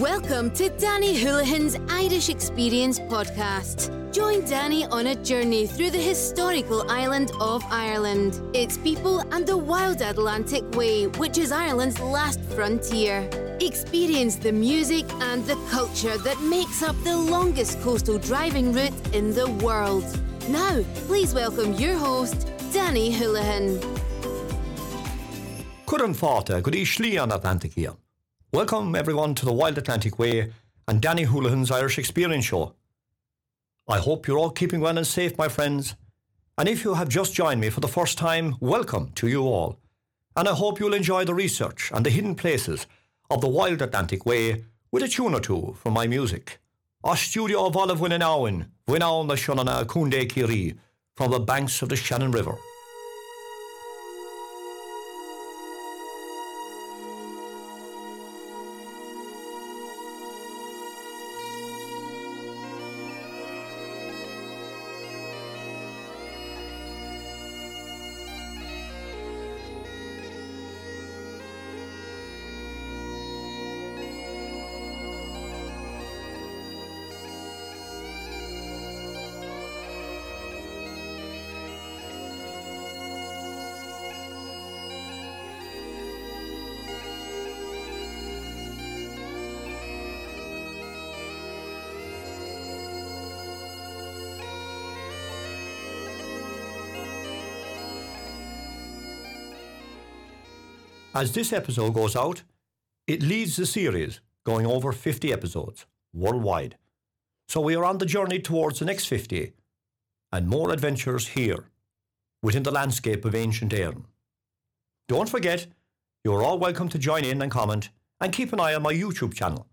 Welcome to Danny Houlihan's Irish Experience podcast. Join Danny on a journey through the historical island of Ireland, its people, and the wild Atlantic Way, which is Ireland's last frontier. Experience the music and the culture that makes up the longest coastal driving route in the world. Now, please welcome your host, Danny Houlihan. Couldn't go dtí. Welcome everyone to the Wild Atlantic Way and Danny Houlihan's Irish Experience Show. I hope you're all keeping well and safe, my friends. And if you have just joined me for the first time, welcome to you all. And I hope you'll enjoy the research and the hidden places of the Wild Atlantic Way with a tune or two from my music. Our studio of Olive Winanawen, Winawn the Shonana Kunde Kiri, from the banks of the Shannon River. As this episode goes out, it leads the series going over 50 episodes worldwide. So we are on the journey towards the next 50 and more adventures here within the landscape of ancient Éireann. Don't forget, you're all welcome to join in and comment and keep an eye on my YouTube channel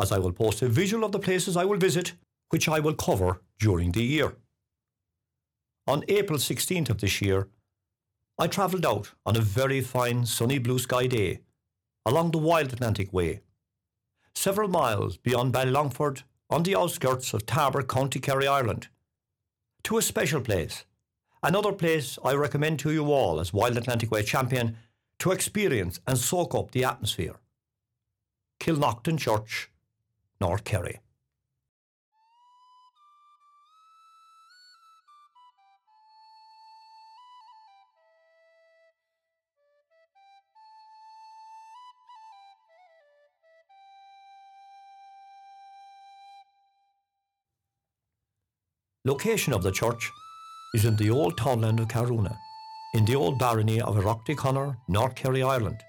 as I will post a visual of the places I will visit which I will cover during the year. On April 16th of this year, I travelled out on a very fine sunny blue sky day along the wild Atlantic Way, several miles beyond Ballylongford on the outskirts of Tarbert, County Kerry, Ireland, to a special place, another place I recommend to you all as Wild Atlantic Way champion to experience and soak up the atmosphere. Kilnaughtin Church, North Kerry. Location of the church is in the old townland of Caruna, in the old barony of Iraghticonnor, North Kerry, Ireland.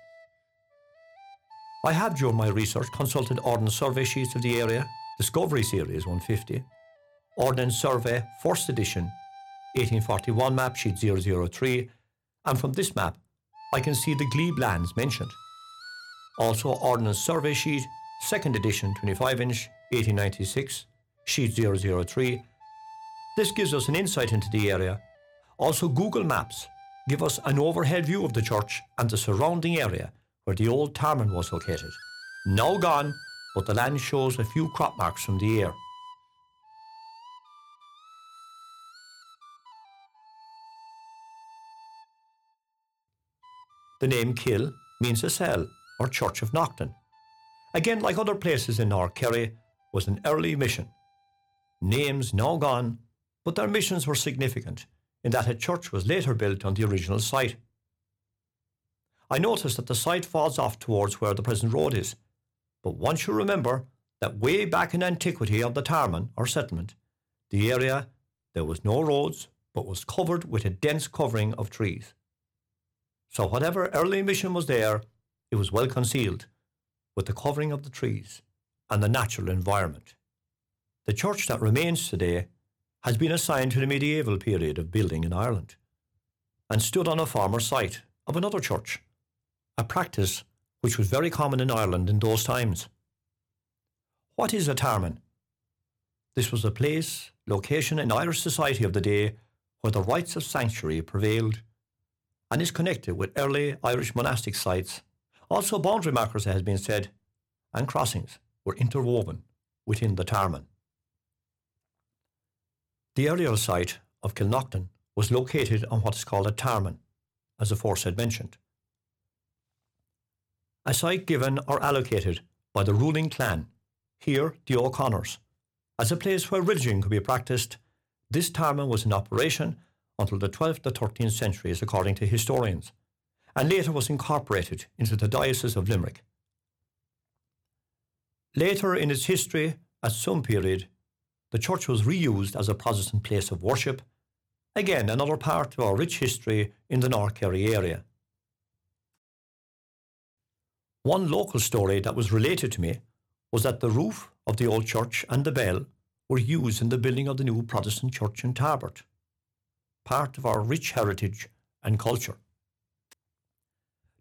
I have during my research consulted Ordnance Survey sheets of the area, Discovery Series 150, Ordnance Survey 1st edition, 1841 map sheet 003, and from this map I can see the glebe lands mentioned. Also Ordnance Survey sheet 2nd edition 25 inch 1896, sheet 003, this gives us an insight into the area. Also, Google Maps give us an overhead view of the church and the surrounding area where the old termon was located. Now gone, but the land shows a few crop marks from the year. The name Kill means a cell or church of Nocton. Again, like other places in North Kerry, was an early mission. Names now gone, but their missions were significant in that a church was later built on the original site. I noticed that the site falls off towards where the present road is, but once you remember that way back in antiquity of the Termon or settlement, the area there was no roads but was covered with a dense covering of trees. So whatever early mission was there, it was well concealed with the covering of the trees and the natural environment. The church that remains today has been assigned to the medieval period of building in Ireland and stood on a former site of another church, a practice which was very common in Ireland in those times. What is a termon? This was a place, location in Irish society of the day where the rights of sanctuary prevailed and is connected with early Irish monastic sites. Also, boundary markers, it has been said, and crossings were interwoven within the termon. The earlier site of Kilnaughtin was located on what is called a termon, as aforesaid mentioned. A site given or allocated by the ruling clan, here the O'Connors, as a place where religion could be practiced. This termon was in operation until the 12th to 13th centuries, according to historians, and later was incorporated into the Diocese of Limerick. Later in its history, at some period, the church was reused as a Protestant place of worship, again another part of our rich history in the North Kerry area. One local story that was related to me was that the roof of the old church and the bell were used in the building of the new Protestant church in Tarbert, part of our rich heritage and culture.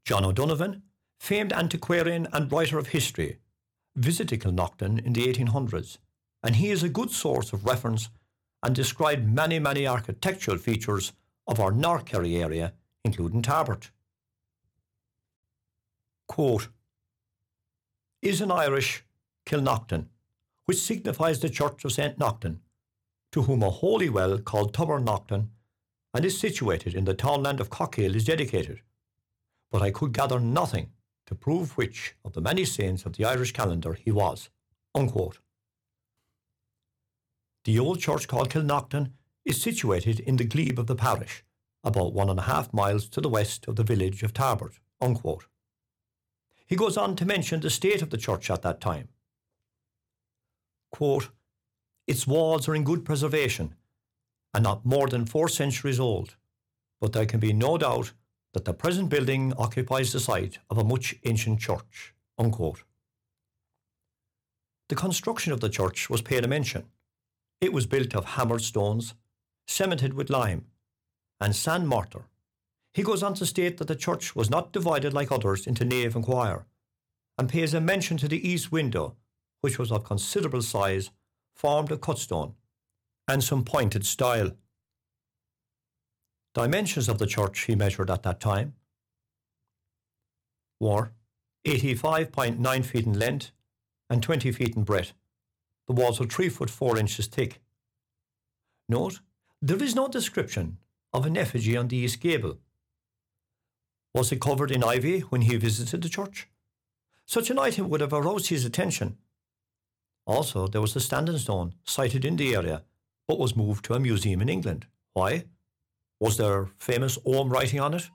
John O'Donovan, famed antiquarian and writer of history, visited Kilnaughtin in the 1800s, and he is a good source of reference and described many, many architectural features of our North Kerry area, including Tarbert. Quote, is an Irish Kilnaughtin, which signifies the Church of St. Nocton, to whom a holy well called Tubber Nocton and is situated in the townland of Cockhill is dedicated. But I could gather nothing to prove which of the many saints of the Irish calendar he was. Unquote. The old church called Kilnaughtin is situated in the glebe of the parish, about one and a half miles to the west of the village of Tarbert. Unquote. He goes on to mention the state of the church at that time. Quote, its walls are in good preservation and not more than four centuries old, but there can be no doubt that the present building occupies the site of a much ancient church. Unquote. The construction of the church was paid a mention. It was built of hammered stones, cemented with lime, and sand mortar. He goes on to state that the church was not divided like others into nave and choir, and pays a mention to the east window, which was of considerable size, formed of cut stone, and some pointed style. Dimensions of the church he measured at that time were 85.9 feet in length and 20 feet in breadth. The walls were 3 foot 4 inches thick. Note, there is no description of an effigy on the east gable. Was it covered in ivy when he visited the church? Such an item would have aroused his attention. Also, there was a standing stone sited in the area, but was moved to a museum in England. Why? Was there famous Ogham writing on it?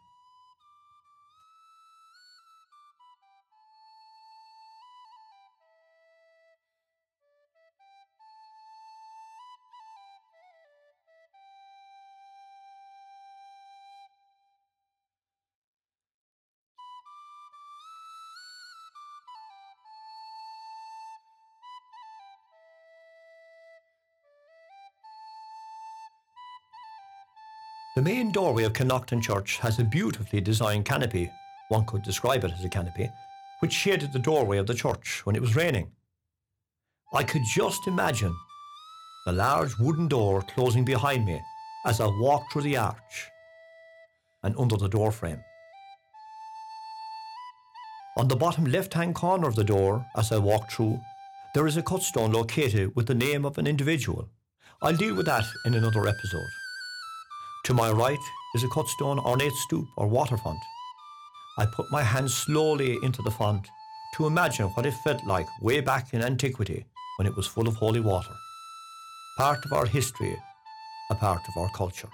The main doorway of Kilnaughtin Church has a beautifully designed canopy, one could describe it as a canopy, which shaded the doorway of the church when it was raining. I could just imagine the large wooden door closing behind me as I walked through the arch and under the door frame. On the bottom left hand corner of the door, as I walked through, there is a cut stone located with the name of an individual. I'll deal with that in another episode. To my right is a cut stone ornate stoop or water font. I put my hand slowly into the font to imagine what it felt like way back in antiquity when it was full of holy water. Part of our history, a part of our culture.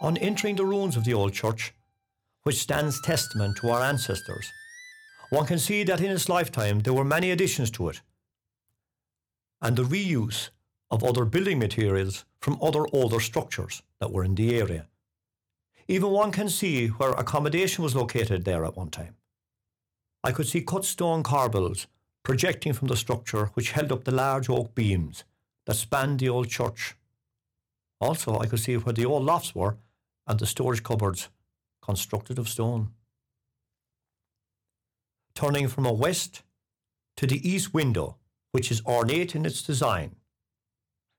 On entering the ruins of the old church, which stands testament to our ancestors, one can see that in its lifetime there were many additions to it, and the reuse of other building materials from other older structures that were in the area. Even one can see where accommodation was located there at one time. I could see cut stone corbels projecting from the structure which held up the large oak beams that spanned the old church. Also, I could see where the old lofts were and the storage cupboards constructed of stone. Turning from a west to the east window, which is ornate in its design,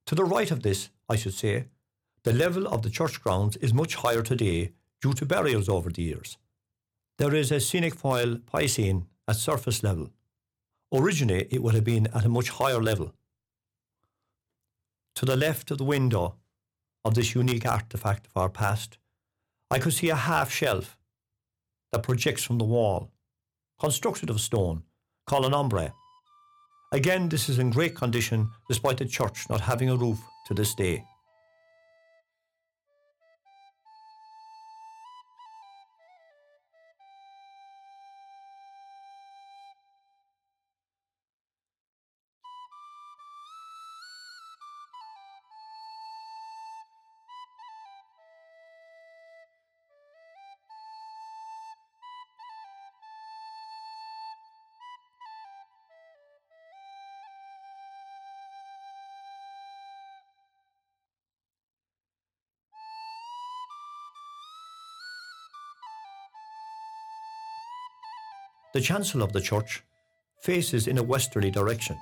to the right of this, I should say, the level of the church grounds is much higher today due to burials over the years. There is a cinquefoil piscina at surface level. Originally, it would have been at a much higher level. To the left of the window of this unique artefact of our past, I could see a half shelf that projects from the wall. constructed of stone, called an aumbry. Again, this is in great condition despite the church not having a roof to this day. The chancel of the church faces in a westerly direction.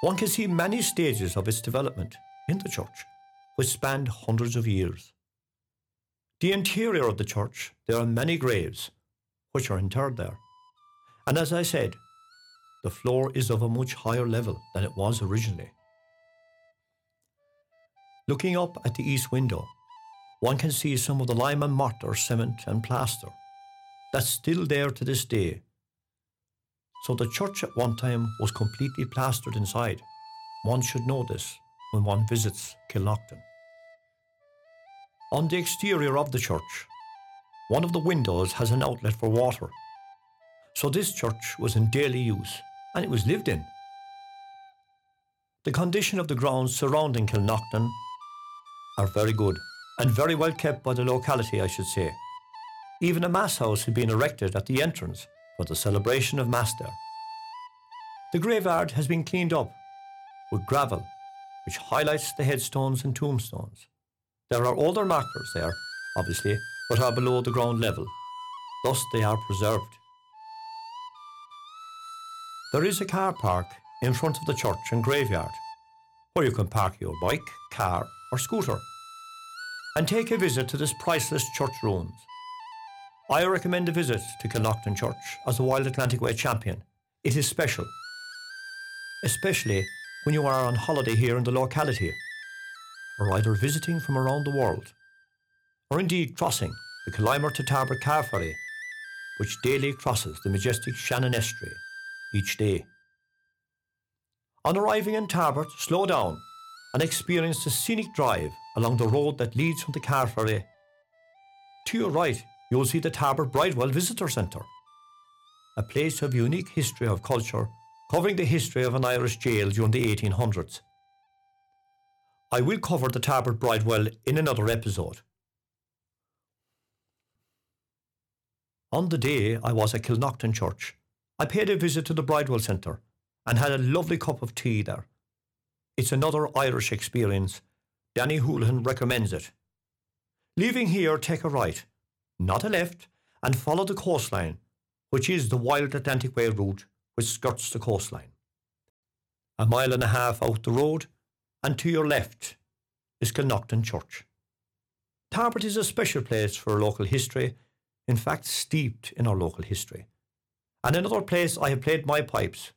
One can see many stages of its development in the church, which spanned hundreds of years. The interior of the church, there are many graves which are interred there. And as I said, the floor is of a much higher level than it was originally. Looking up at the east window, one can see some of the lime and mortar, cement and plaster that's still there to this day so the church at one time was completely plastered inside. One should know this when one visits Kilnaughtin. On the exterior of the church, one of the windows has an outlet for water. So this church was in daily use and it was lived in. The condition of the grounds surrounding Kilnaughtin are very good and very well kept by the locality, I should say. Even a mass house had been erected at the entrance for the celebration of Mass there. The graveyard has been cleaned up with gravel, which highlights the headstones and tombstones. There are older markers there, obviously, but are below the ground level. Thus, they are preserved. There is a car park in front of the church and graveyard, where you can park your bike, car, or scooter and take a visit to this priceless church ruins. I recommend a visit to Kilnaughtin Church as a Wild Atlantic Way champion. It is special, especially when you are on holiday here in the locality, or either visiting from around the world, or indeed crossing the Killimer to Tarbert car ferry, which daily crosses the majestic Shannon Estuary each day. On arriving in Tarbert, slow down and experience the scenic drive along the road that leads from the car ferry. To your right, you'll see the Tarbert Bridewell Visitor Centre, a place of unique history of culture covering the history of an Irish jail during the 1800s. I will cover the Tarbert Bridewell in another episode. On the day I was at Kilnaughtin Church, I paid a visit to the Bridewell Centre and had a lovely cup of tea there. It's another Irish experience. Danny Houlihan recommends it. Leaving here, take a right not a left, and follow the coastline, which is the Wild Atlantic Way route which skirts the coastline. A mile and a half out the road, and to your left is Kilnaughtin Church. Tarbert is a special place for local history, in fact, steeped in our local history. And another place I have played my pipes.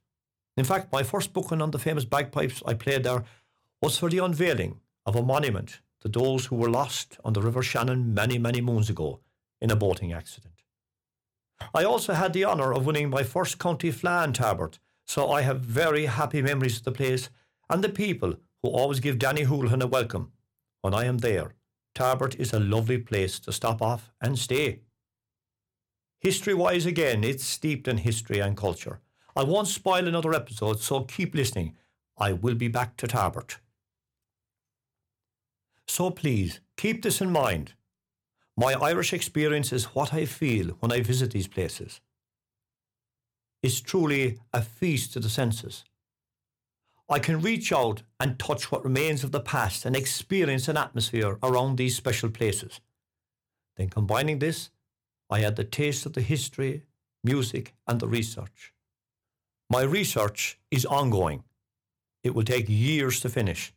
In fact, my first booking on the famous bagpipes I played there was for the unveiling of a monument to those who were lost on the River Shannon many, many moons ago in a boating accident. I also had the honour of winning my first county fleadh Tarbert, so I have very happy memories of the place and the people who always give Danny Houlihan a welcome when I am there. Tarbert is a lovely place to stop off and stay. History wise, again, it's steeped in history and culture. I won't spoil another episode, so keep listening. I will be back to Tarbert. So please keep this in mind. My Irish experience is what I feel when I visit these places. It's truly a feast to the senses. I can reach out and touch what remains of the past and experience an atmosphere around these special places. Then, combining this, I add the taste of the history, music, and the research. My research is ongoing. It will take years to finish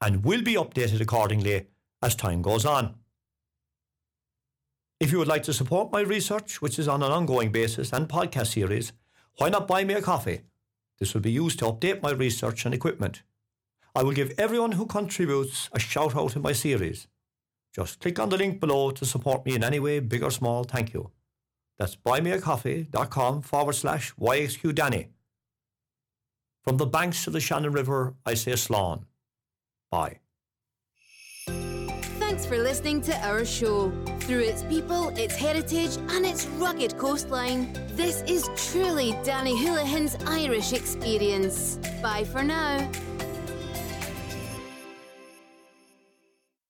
and will be updated accordingly as time goes on. If you would like to support my research, which is on an ongoing basis, and podcast series, why not buy me a coffee? This will be used to update my research and equipment. I will give everyone who contributes a shout out in my series. Just click on the link below to support me in any way, big or small. Thank you. That's buymeacoffee.com forward slash YXQ Danny. From the banks of the Shannon River, I say Slán. Bye. For listening to our show. Through its people, its heritage, and its rugged coastline, this is truly Danny Houlihan's Irish experience. Bye for now.